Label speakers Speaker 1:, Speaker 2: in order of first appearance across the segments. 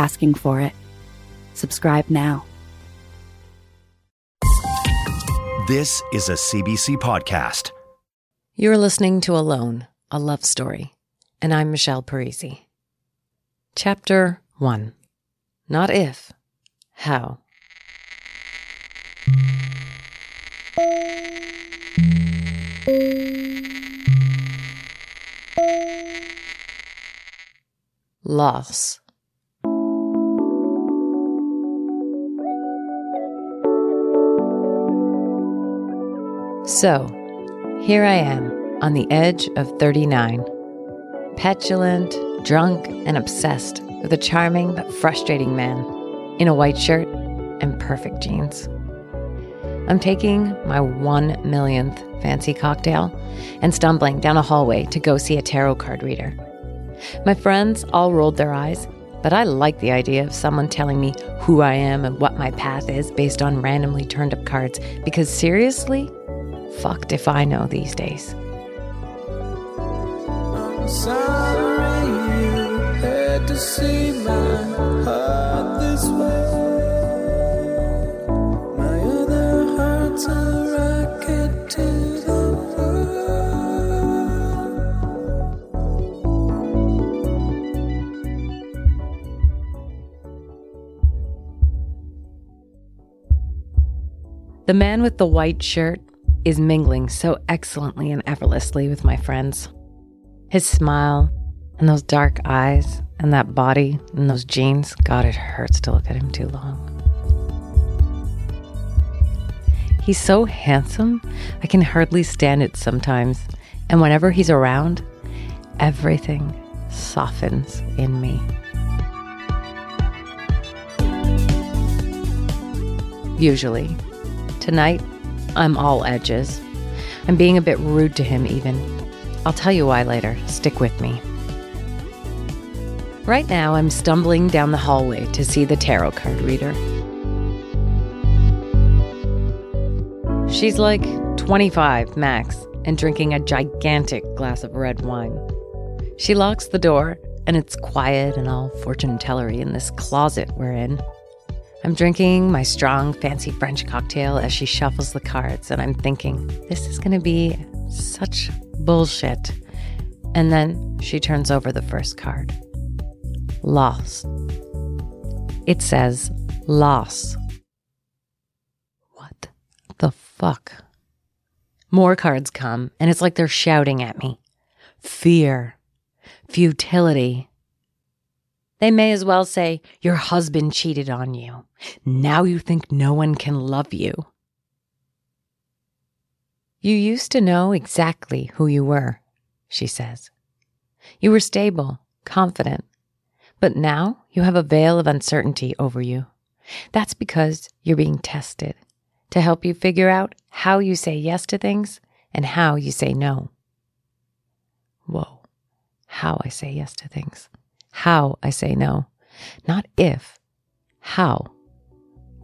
Speaker 1: Asking for it. Subscribe now.
Speaker 2: This is a CBC podcast.
Speaker 3: You're listening to Alone, a love story, and I'm Michelle Parisi. Chapter 1 Not if, how. Loss. So, here I am on the edge of 39, petulant, drunk, and obsessed with a charming but frustrating man in a white shirt and perfect jeans. I'm taking my one millionth fancy cocktail and stumbling down a hallway to go see a tarot card reader. My friends all rolled their eyes, but I like the idea of someone telling me who I am and what my path is based on randomly turned up cards because seriously, fucked if I know these days.
Speaker 4: I'm sorry you had to see my heart this way. My other heart's a rocket to the moon.
Speaker 3: The man with the white shirt is mingling so excellently and effortlessly with my friends. His smile and those dark eyes and that body and those jeans, God, it hurts to look at him too long. He's so handsome, I can hardly stand it sometimes. And whenever he's around, everything softens in me. Usually. Tonight, I'm all edges. I'm being a bit rude to him, even. I'll tell you why later. Stick with me. Right now, I'm stumbling down the hallway to see the tarot card reader. She's like 25 max and drinking a gigantic glass of red wine. She locks the door, and it's quiet and all fortune tellery in this closet we're in. I'm drinking my strong, fancy French cocktail as she shuffles the cards, and I'm thinking, this is going to be such bullshit. And then she turns over the first card Loss. It says loss. What the fuck? More cards come, and it's like they're shouting at me fear, futility. They may as well say, Your husband cheated on you. Now you think no one can love you. You used to know exactly who you were, she says. You were stable, confident, but now you have a veil of uncertainty over you. That's because you're being tested to help you figure out how you say yes to things and how you say no. Whoa, how I say yes to things how I say no, not if, how.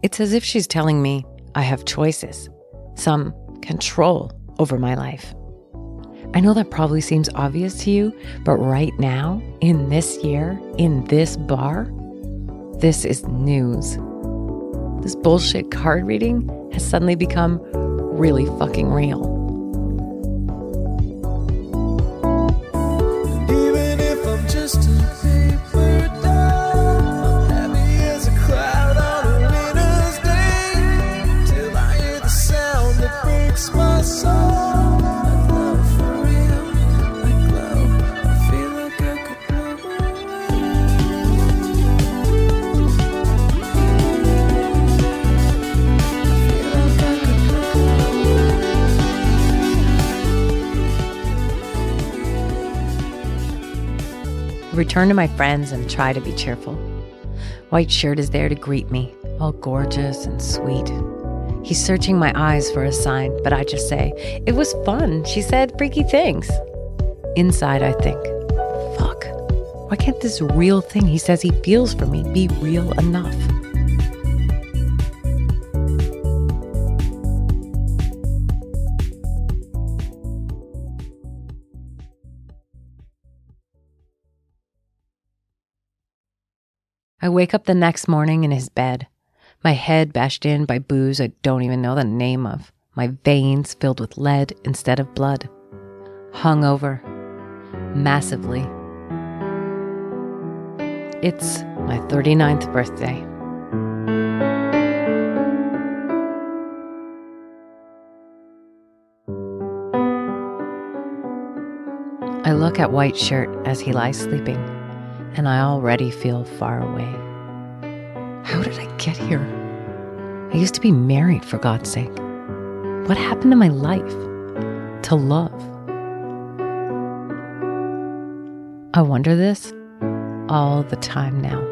Speaker 3: It's as if she's telling me I have choices, some control over my life. I know that probably seems obvious to you, but right now, in this year, in this bar, this is news. This bullshit card reading has suddenly become really fucking real. Return to my friends and try to be cheerful. White Shirt is there to greet me, all gorgeous and sweet. He's searching my eyes for a sign, but I just say, It was fun. She said freaky things. Inside, I think, Fuck. Why can't this real thing he says he feels for me be real enough? I wake up the next morning in his bed, my head bashed in by booze I don't even know the name of, my veins filled with lead instead of blood, hungover, massively. It's my 39th birthday. I look at White Shirt as he lies sleeping, and I already feel far away. How did I get here? I used to be married, for God's sake. What happened to my life? To love? I wonder this all the time now.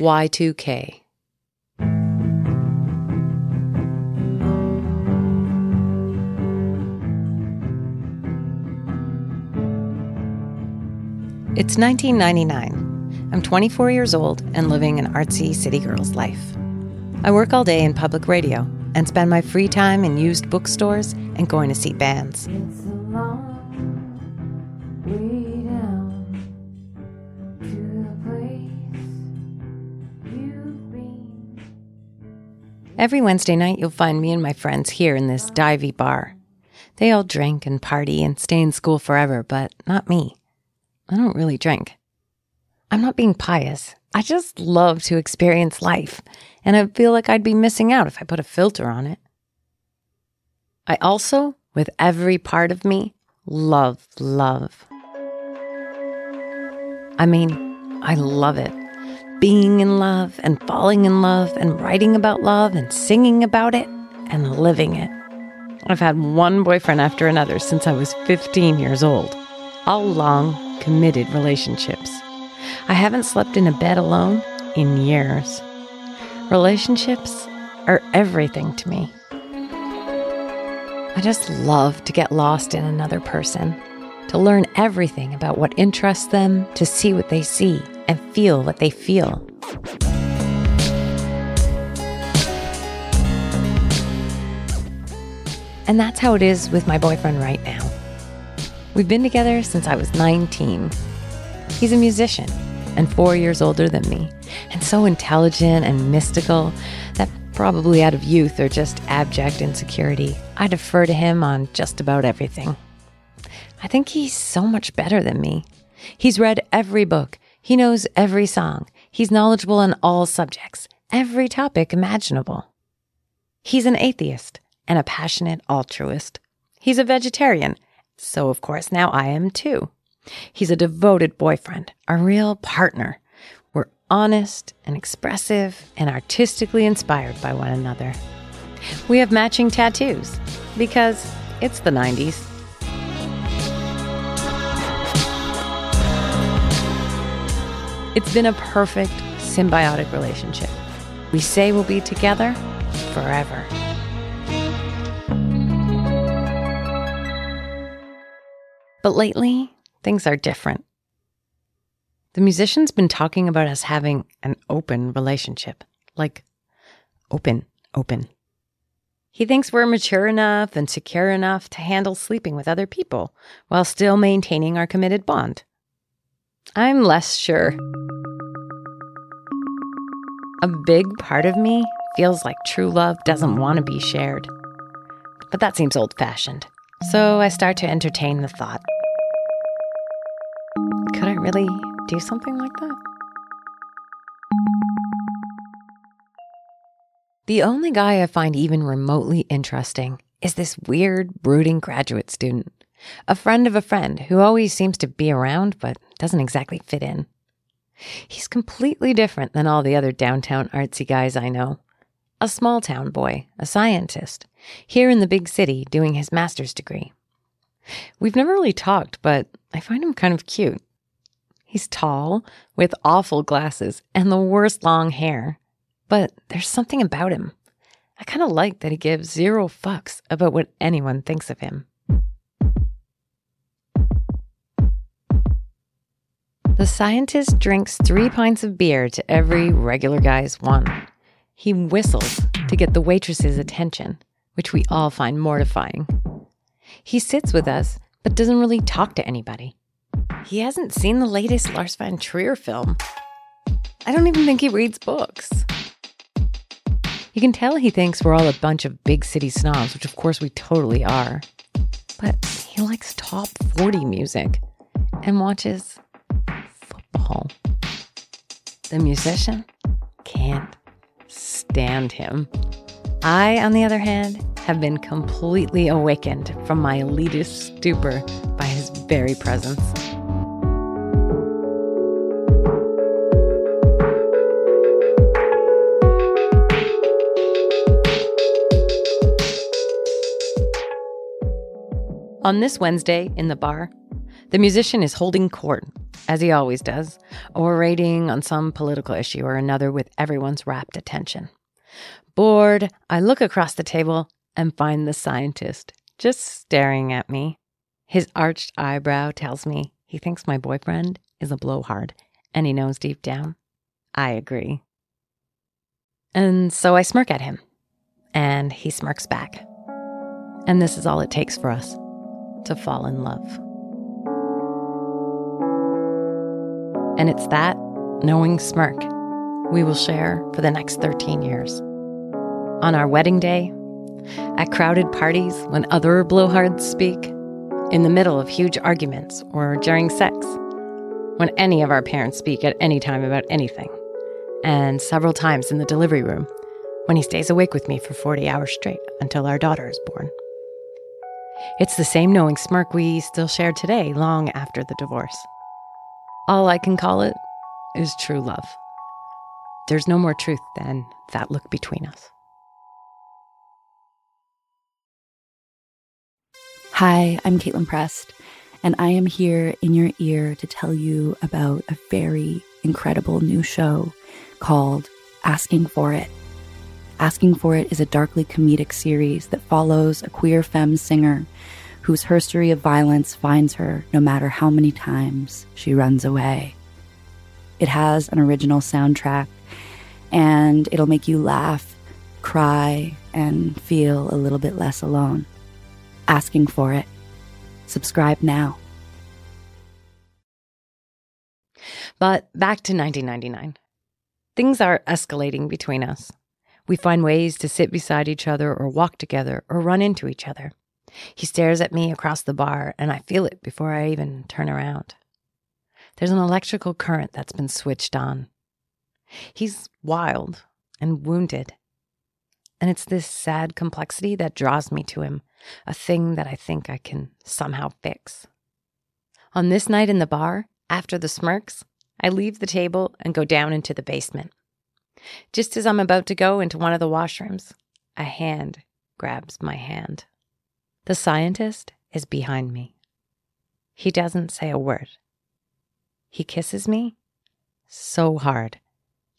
Speaker 3: Y2K. It's 1999. I'm 24 years old and living an artsy city girl's life. I work all day in public radio and spend my free time in used bookstores and going to see bands. Every Wednesday night, you'll find me and my friends here in this divey bar. They all drink and party and stay in school forever, but not me. I don't really drink. I'm not being pious. I just love to experience life, and I feel like I'd be missing out if I put a filter on it. I also, with every part of me, love love. I mean, I love it. Being in love and falling in love and writing about love and singing about it and living it. I've had one boyfriend after another since I was 15 years old, all long, committed relationships. I haven't slept in a bed alone in years. Relationships are everything to me. I just love to get lost in another person, to learn everything about what interests them, to see what they see, and feel what they feel. And that's how it is with my boyfriend right now. We've been together since I was 19. He's a musician and four years older than me, and so intelligent and mystical that probably out of youth or just abject insecurity, I defer to him on just about everything. I think he's so much better than me. He's read every book, he knows every song, he's knowledgeable on all subjects, every topic imaginable. He's an atheist and a passionate altruist. He's a vegetarian, so of course now I am too. He's a devoted boyfriend, a real partner. We're honest and expressive and artistically inspired by one another. We have matching tattoos because it's the 90s. It's been a perfect symbiotic relationship. We say we'll be together forever. But lately, things are different. The musician's been talking about us having an open relationship. Like, open, open. He thinks we're mature enough and secure enough to handle sleeping with other people while still maintaining our committed bond. I'm less sure. A big part of me feels like true love doesn't want to be shared. But that seems old fashioned. So I start to entertain the thought. Could I really do something like that? The only guy I find even remotely interesting is this weird, brooding graduate student, a friend of a friend who always seems to be around but doesn't exactly fit in. He's completely different than all the other downtown artsy guys I know. A small town boy, a scientist, here in the big city doing his master's degree. We've never really talked, but I find him kind of cute. He's tall, with awful glasses, and the worst long hair. But there's something about him. I kind of like that he gives zero fucks about what anyone thinks of him. The scientist drinks three pints of beer to every regular guy's one. He whistles to get the waitress's attention, which we all find mortifying. He sits with us, but doesn't really talk to anybody. He hasn't seen the latest Lars von Trier film. I don't even think he reads books. You can tell he thinks we're all a bunch of big city snobs, which of course we totally are. But he likes top 40 music and watches The musician can't stand him. I, on the other hand, have been completely awakened from my elitist stupor by his very presence. On this Wednesday in the bar, the musician is holding court, as he always does, orating on some political issue or another with everyone's rapt attention. Bored, I look across the table and find the scientist just staring at me. His arched eyebrow tells me he thinks my boyfriend is a blowhard, and he knows deep down I agree. And so I smirk at him, and he smirks back. And this is all it takes for us to fall in love. And it's that knowing smirk we will share for the next 13 years. On our wedding day, at crowded parties when other blowhards speak, in the middle of huge arguments, or during sex, when any of our parents speak at any time about anything, and several times in the delivery room when he stays awake with me for 40 hours straight until our daughter is born. It's the same knowing smirk we still share today, long after the divorce. All I can call it is true love. There's no more truth than that look between us.
Speaker 1: Hi, I'm Kaitlin Prest, and I am here in your ear to tell you about a very incredible new show called Asking for It. Asking for It is a darkly comedic series that follows a queer femme singer whose history of violence finds her no matter how many times she runs away. It has an original soundtrack, and it'll make you laugh, cry, and feel a little bit less alone asking for it. Subscribe now.
Speaker 3: But back to 1999. Things are escalating between us. We find ways to sit beside each other or walk together or run into each other. He stares at me across the bar, and I feel it before I even turn around. There's an electrical current that's been switched on. He's wild and wounded. And it's this sad complexity that draws me to him, a thing that I think I can somehow fix. On this night in the bar, after the smirks, I leave the table and go down into the basement. Just as I'm about to go into one of the washrooms, a hand grabs my hand. The scientist is behind me. He doesn't say a word. He kisses me so hard,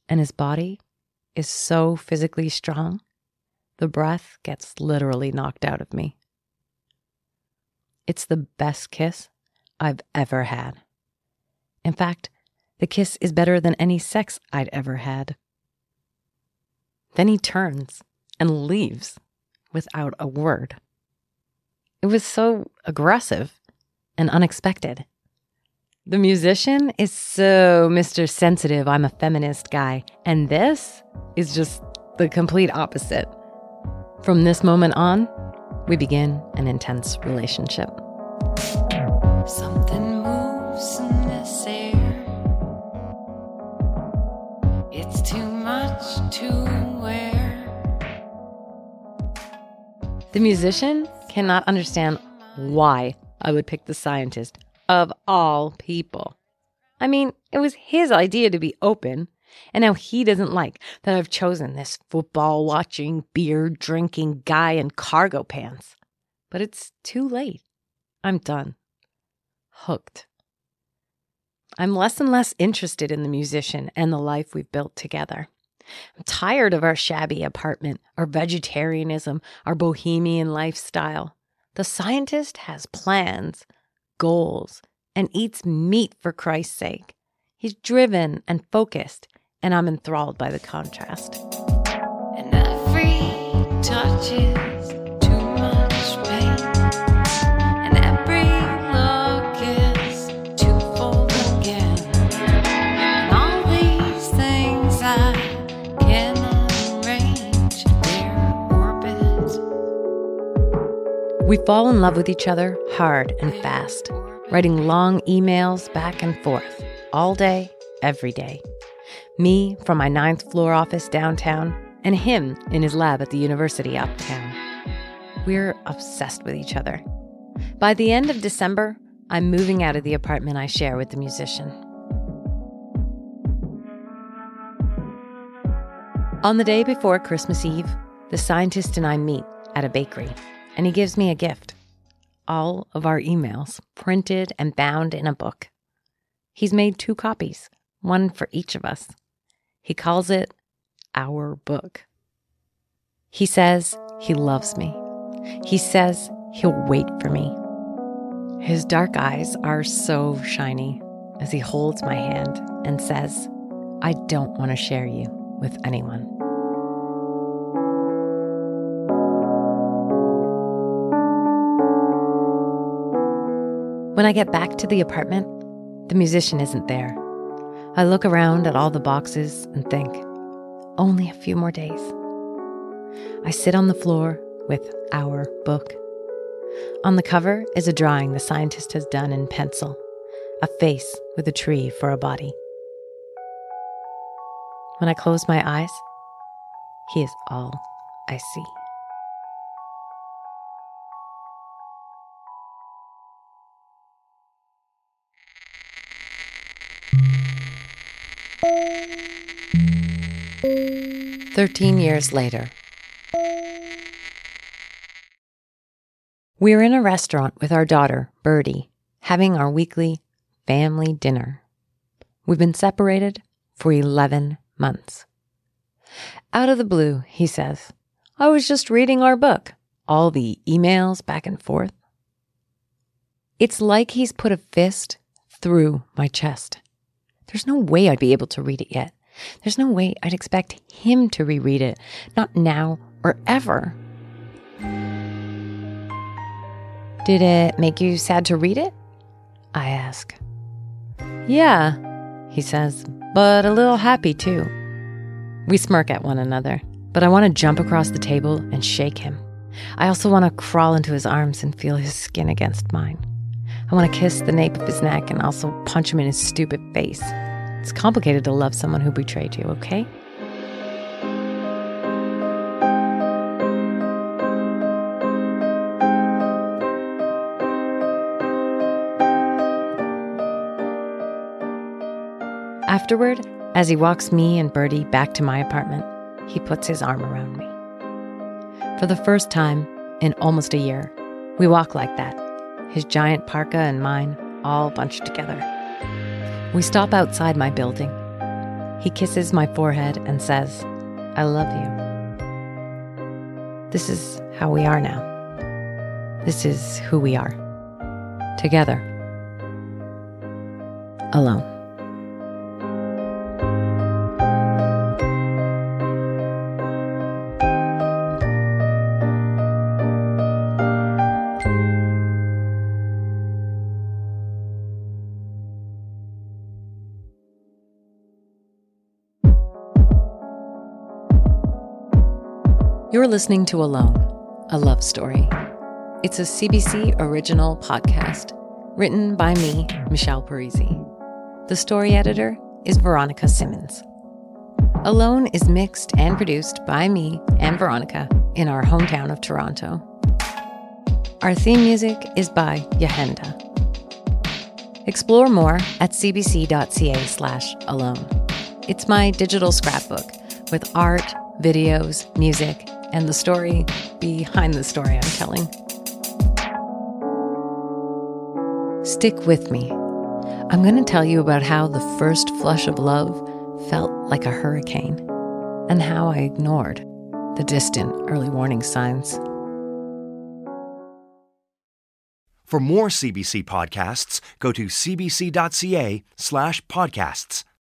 Speaker 3: and his body is so physically strong, the breath gets literally knocked out of me. It's the best kiss I've ever had. In fact, the kiss is better than any sex I'd ever had. Then he turns and leaves without a word. It was so aggressive and unexpected. The musician is so Mr. Sensitive, I'm a feminist guy. And this is just the complete opposite. From this moment on, we begin an intense relationship.
Speaker 5: Something moves in this air. It's too much to wear.
Speaker 3: The musician cannot understand why I would pick the scientist of all people. I mean, it was his idea to be open, and now he doesn't like that I've chosen this football watching, beer drinking guy in cargo pants. But it's too late. I'm done. Hooked. I'm less and less interested in the musician and the life we've built together. I'm tired of our shabby apartment, our vegetarianism, our bohemian lifestyle. The scientist has plans, goals, and eats meat for Christ's sake. He's driven and focused, and I'm enthralled by the contrast.
Speaker 5: And every touch
Speaker 3: We fall in love with each other hard and fast, writing long emails back and forth, all day, every day. Me from my ninth floor office downtown, and him in his lab at the university uptown. We're obsessed with each other. By the end of December, I'm moving out of the apartment I share with the musician. On the day before Christmas Eve, the scientist and I meet at a bakery, and he gives me a gift all of our emails, printed and bound in a book. He's made two copies, one for each of us. He calls it Our Book. He says he loves me. He says he'll wait for me. His dark eyes are so shiny as he holds my hand and says, I don't want to share you with anyone. When I get back to the apartment, the musician isn't there. I look around at all the boxes and think, only a few more days. I sit on the floor with our book. On the cover is a drawing the scientist has done in pencil a face with a tree for a body. When I close my eyes, he is all I see. Thirteen years later. We're in a restaurant with our daughter, Birdie, having our weekly family dinner. We've been separated for 11 months. Out of the blue, he says, I was just reading our book, all the emails back and forth. It's like he's put a fist through my chest. There's no way I'd be able to read it yet. There's no way I'd expect him to reread it, not now or ever. Did it make you sad to read it? I ask. Yeah, he says, but a little happy too. We smirk at one another, but I want to jump across the table and shake him. I also want to crawl into his arms and feel his skin against mine. I want to kiss the nape of his neck and also punch him in his stupid face. It's complicated to love someone who betrayed you, okay? Afterward, as he walks me and Birdie back to my apartment, he puts his arm around me. For the first time in almost a year, we walk like that, his giant parka and mine all bunched together. We stop outside my building. He kisses my forehead and says, I love you. This is how we are now. This is who we are. Together. Alone. Listening to Alone, a love story. It's a CBC original podcast written by me, Michelle Parisi. The story editor is Veronica Simmons. Alone is mixed and produced by me and Veronica in our hometown of Toronto. Our theme music is by Yahenda. Explore more at cbc.ca slash alone. It's my digital scrapbook with art, videos, music, and the story behind the story I'm telling. Stick with me. I'm going to tell you about how the first flush of love felt like a hurricane and how I ignored the distant early warning signs.
Speaker 2: For more CBC podcasts, go to cbc.ca slash podcasts.